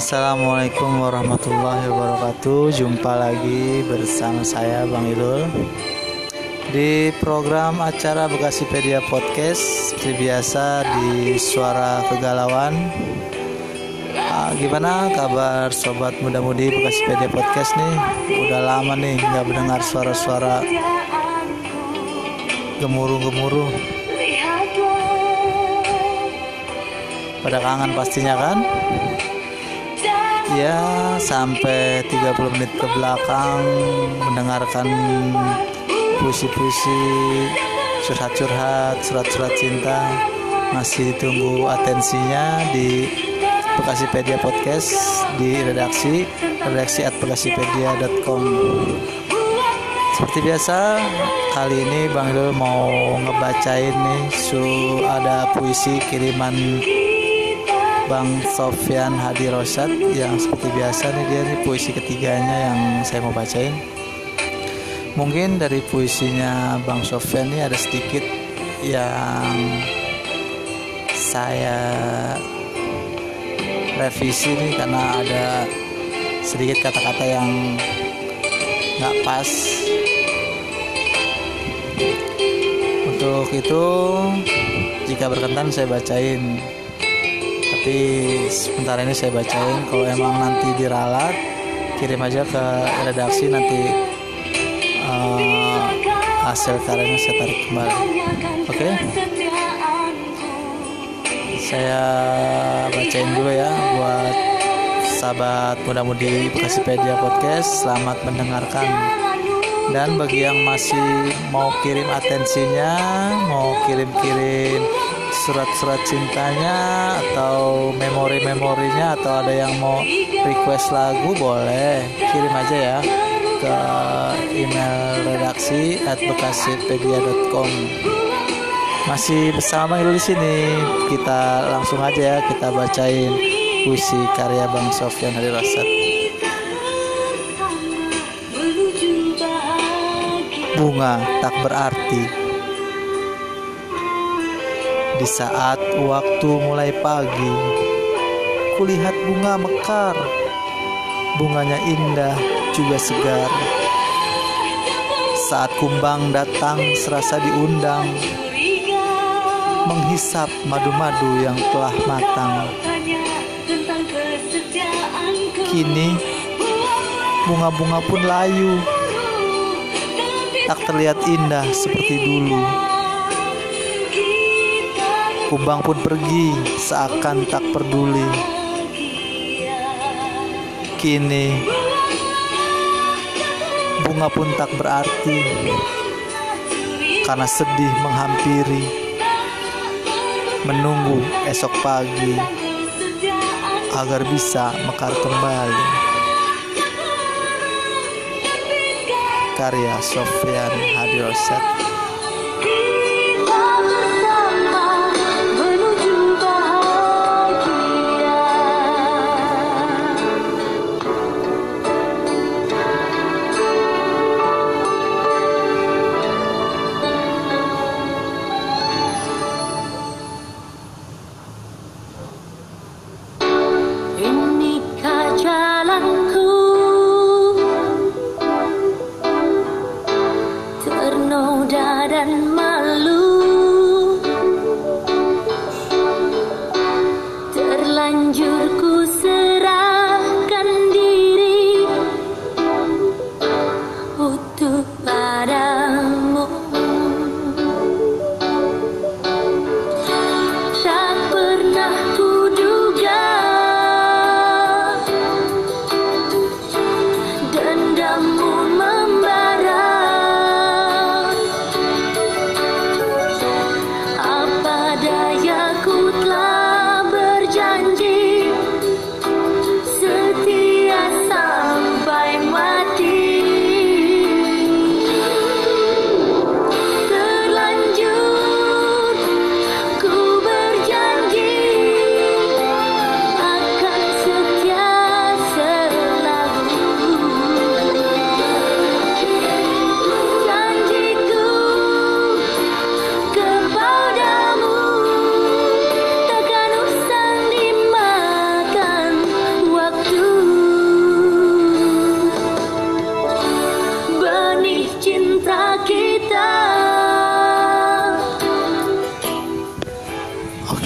Assalamualaikum warahmatullahi wabarakatuh. Jumpa lagi bersama saya Bang Ilul. Di program acara Bekasipedia Podcast Seperti biasa di Suara Kegalauan. Ah, Gimana kabar sobat muda-mudi Bekasipedia Podcast nih? Udah lama nih nggak mendengar suara-suara Gemuruh-gemuruh. Pada kangen pastinya kan? Ya sampai 30 menit ke belakang mendengarkan puisi-puisi curhat-curhat surat-surat cinta. Masih ditunggu atensinya di Bekasipedia Podcast di redaksi redaksi at bekasipedia.com seperti biasa kali ini Bang Dul mau ngebacain nih su ada puisi kiriman Bang Sofyan Hadi Rosat yang seperti biasa nih dia nih puisi ketiganya yang saya mau bacain. Mungkin dari puisinya Bang Sofyan ini ada sedikit yang saya revisi nih karena ada sedikit kata-kata yang nggak pas. Untuk itu jika berkenan saya bacain tapi sebentar ini saya bacain. Kalau emang nanti diralat kirim aja ke redaksi nanti uh, hasil karyanya saya tarik kembali. Oke? Okay? saya bacain dulu ya buat sahabat muda-mudi Bekasipedia Podcast. Selamat mendengarkan. Dan bagi yang masih mau kirim atensinya mau kirim-kirim surat-surat cintanya atau memori-memorinya atau ada yang mau request lagu boleh. Kirim aja ya ke email redaksi at masih bersama Irul di sini. Kita langsung aja ya kita bacain puisi karya Bang Sofyan Hari Rasat. Bunga tak berarti di saat waktu mulai pagi, kulihat bunga mekar. Bunganya indah juga segar. Saat kumbang datang serasa diundang menghisap madu-madu yang telah matang. Kini bunga-bunga pun layu, tak terlihat indah seperti dulu. Kumbang pun pergi seakan tak peduli. Kini bunga pun tak berarti karena sedih menghampiri menunggu esok pagi agar bisa mekar kembali. Karya Sofyan Hadiroset.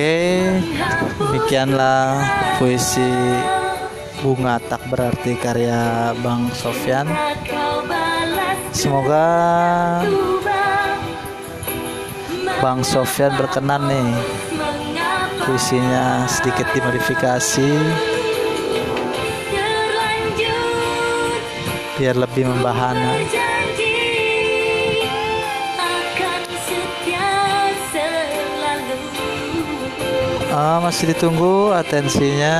Demikianlah puisi Bunga Tak Berarti karya Bang Sofyan. Semoga Bang Sofyan berkenan nih puisinya sedikit dimodifikasi biar lebih membahana. Uh, masih ditunggu atensinya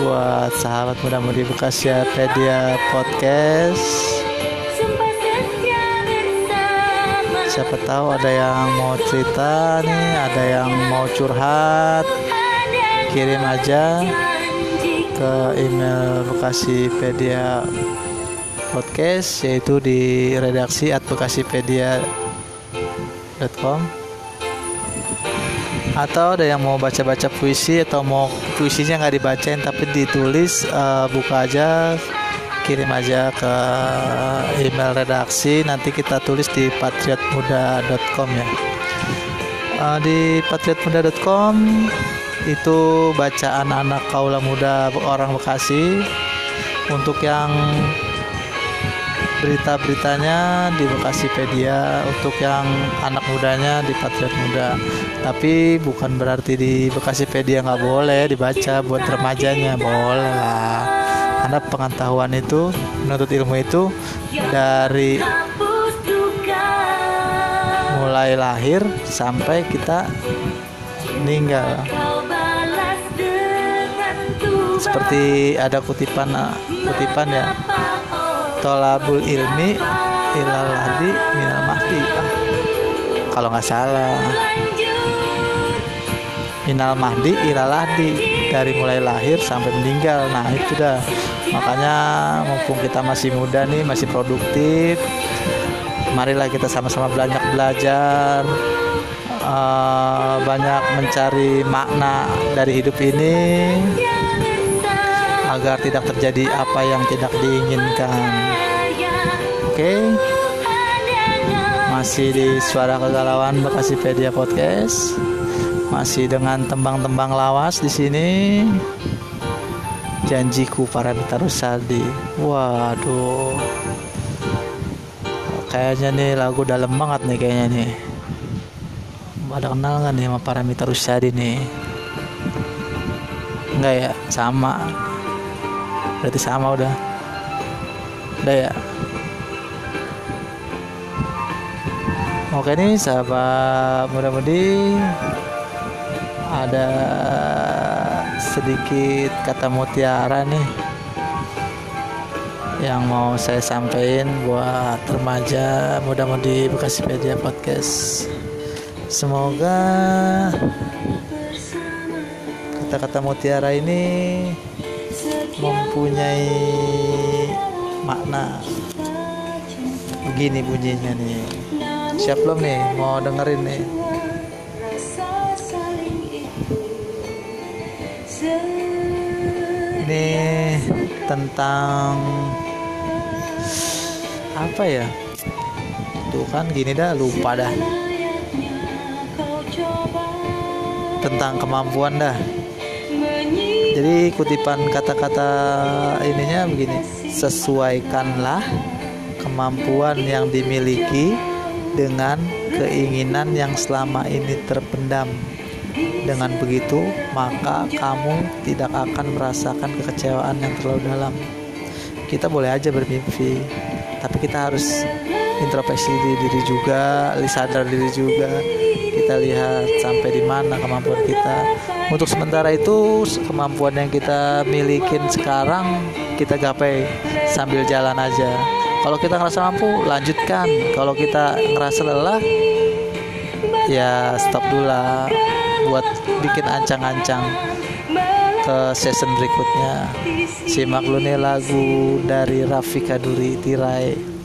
buat sahabat muda-mudi Bekasi Pedia Podcast. Siapa tahu ada yang mau cerita nih, ada yang mau curhat, kirim aja ke email Bekasi Pedia Podcast yaitu di redaksi at bekasipedia.com atau ada yang mau baca-baca puisi atau mau puisinya nggak dibacain tapi ditulis uh, buka aja kirim aja ke email redaksi. Nanti kita tulis di patriotmuda.com ya. Uh, di patriotmuda.com itu bacaan anak kaula muda orang Bekasi. Untuk yang berita-beritanya di Bekasipedia untuk yang anak mudanya di Patriot Muda. Tapi bukan berarti di Bekasipedia nggak boleh dibaca buat remajanya. Boleh lah. Karena pengetahuan itu menuntut ilmu itu dari mulai lahir sampai kita meninggal. Seperti ada kutipan kutipan ya tolabul ilmi ilal hadi minal mahdi. Ah, kalau nggak salah. Minal mahdi ilal hadi. Dari mulai lahir sampai meninggal. Nah itu dah. Makanya mumpung kita masih muda nih masih produktif marilah kita sama-sama banyak belajar uh, banyak mencari makna dari hidup ini agar tidak terjadi apa yang tidak diinginkan. Oke. Okay. Masih di Suara Kegalauan Bekasi Pedia Podcast. Masih dengan tembang-tembang lawas di sini. Janjiku para Rusadi. Waduh. Kayaknya nih lagu dalam banget nih kayaknya nih. Ada kenal nggak nih sama Paramita Rusadi nih? Enggak ya, sama berarti sama udah. Udah ya? Oke nih sahabat muda-mudi ada sedikit kata mutiara nih yang mau saya sampaikan buat remaja muda-mudi Bekasi Media Podcast. Semoga kata-kata mutiara ini mempunyai makna. Begini bunyinya nih. Siap belum nih? Mau dengerin nih. Ini tentang apa ya? Tuh kan gini dah lupa dah. Tentang kemampuan dah jadi kutipan kata-kata ininya begini. Sesuaikanlah kemampuan yang dimiliki dengan keinginan yang selama ini terpendam. Dengan begitu maka kamu tidak akan merasakan kekecewaan yang terlalu dalam. Kita boleh aja bermimpi tapi kita harus introspeksi diri juga sadar diri juga. Kita lihat sampai di mana kemampuan kita untuk sementara itu kemampuan yang kita milikin sekarang kita gapai sambil jalan aja. Kalau kita ngerasa mampu lanjutkan. Kalau kita ngerasa lelah ya stop dulu lah buat bikin ancang-ancang ke season berikutnya. Simak lu nih lagu dari Rafika Duri Tirai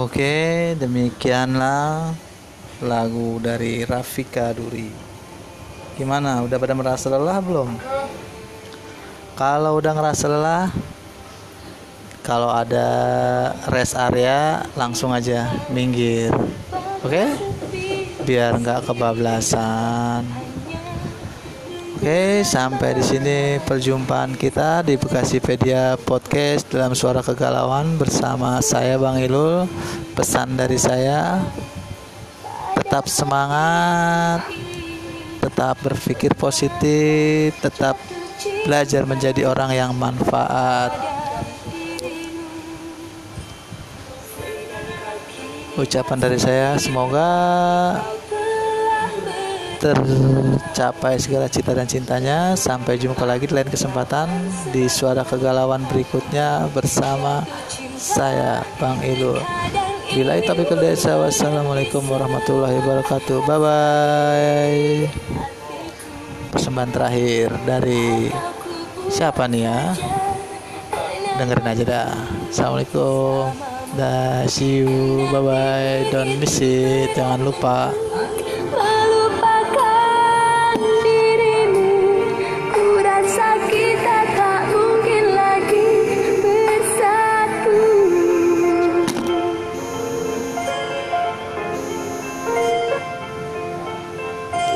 Oke, demikianlah lagu dari Rafika Duri. Gimana? Udah pada merasa lelah belum? Kalau udah ngerasa lelah, kalau ada rest area langsung aja minggir. Oke? Biar nggak kebablasan. Oke, sampai di sini perjumpaan kita di Bekasipedia Podcast dalam suara kegalauan bersama saya Bang Ilul. Pesan dari saya, tetap semangat, tetap berpikir positif, tetap belajar menjadi orang yang manfaat. Ucapan dari saya, semoga tercapai segala cita dan cintanya. Sampai jumpa lagi di lain kesempatan di suara kegalauan berikutnya bersama saya Bang Ilul. Bila itu tapi desa wassalamualaikum warahmatullahi wabarakatuh. Bye bye. Persembahan terakhir dari siapa nih ya? Dengerin aja dah. Assalamualaikum. Dah, see you. Bye bye. Don't miss it. Jangan lupa.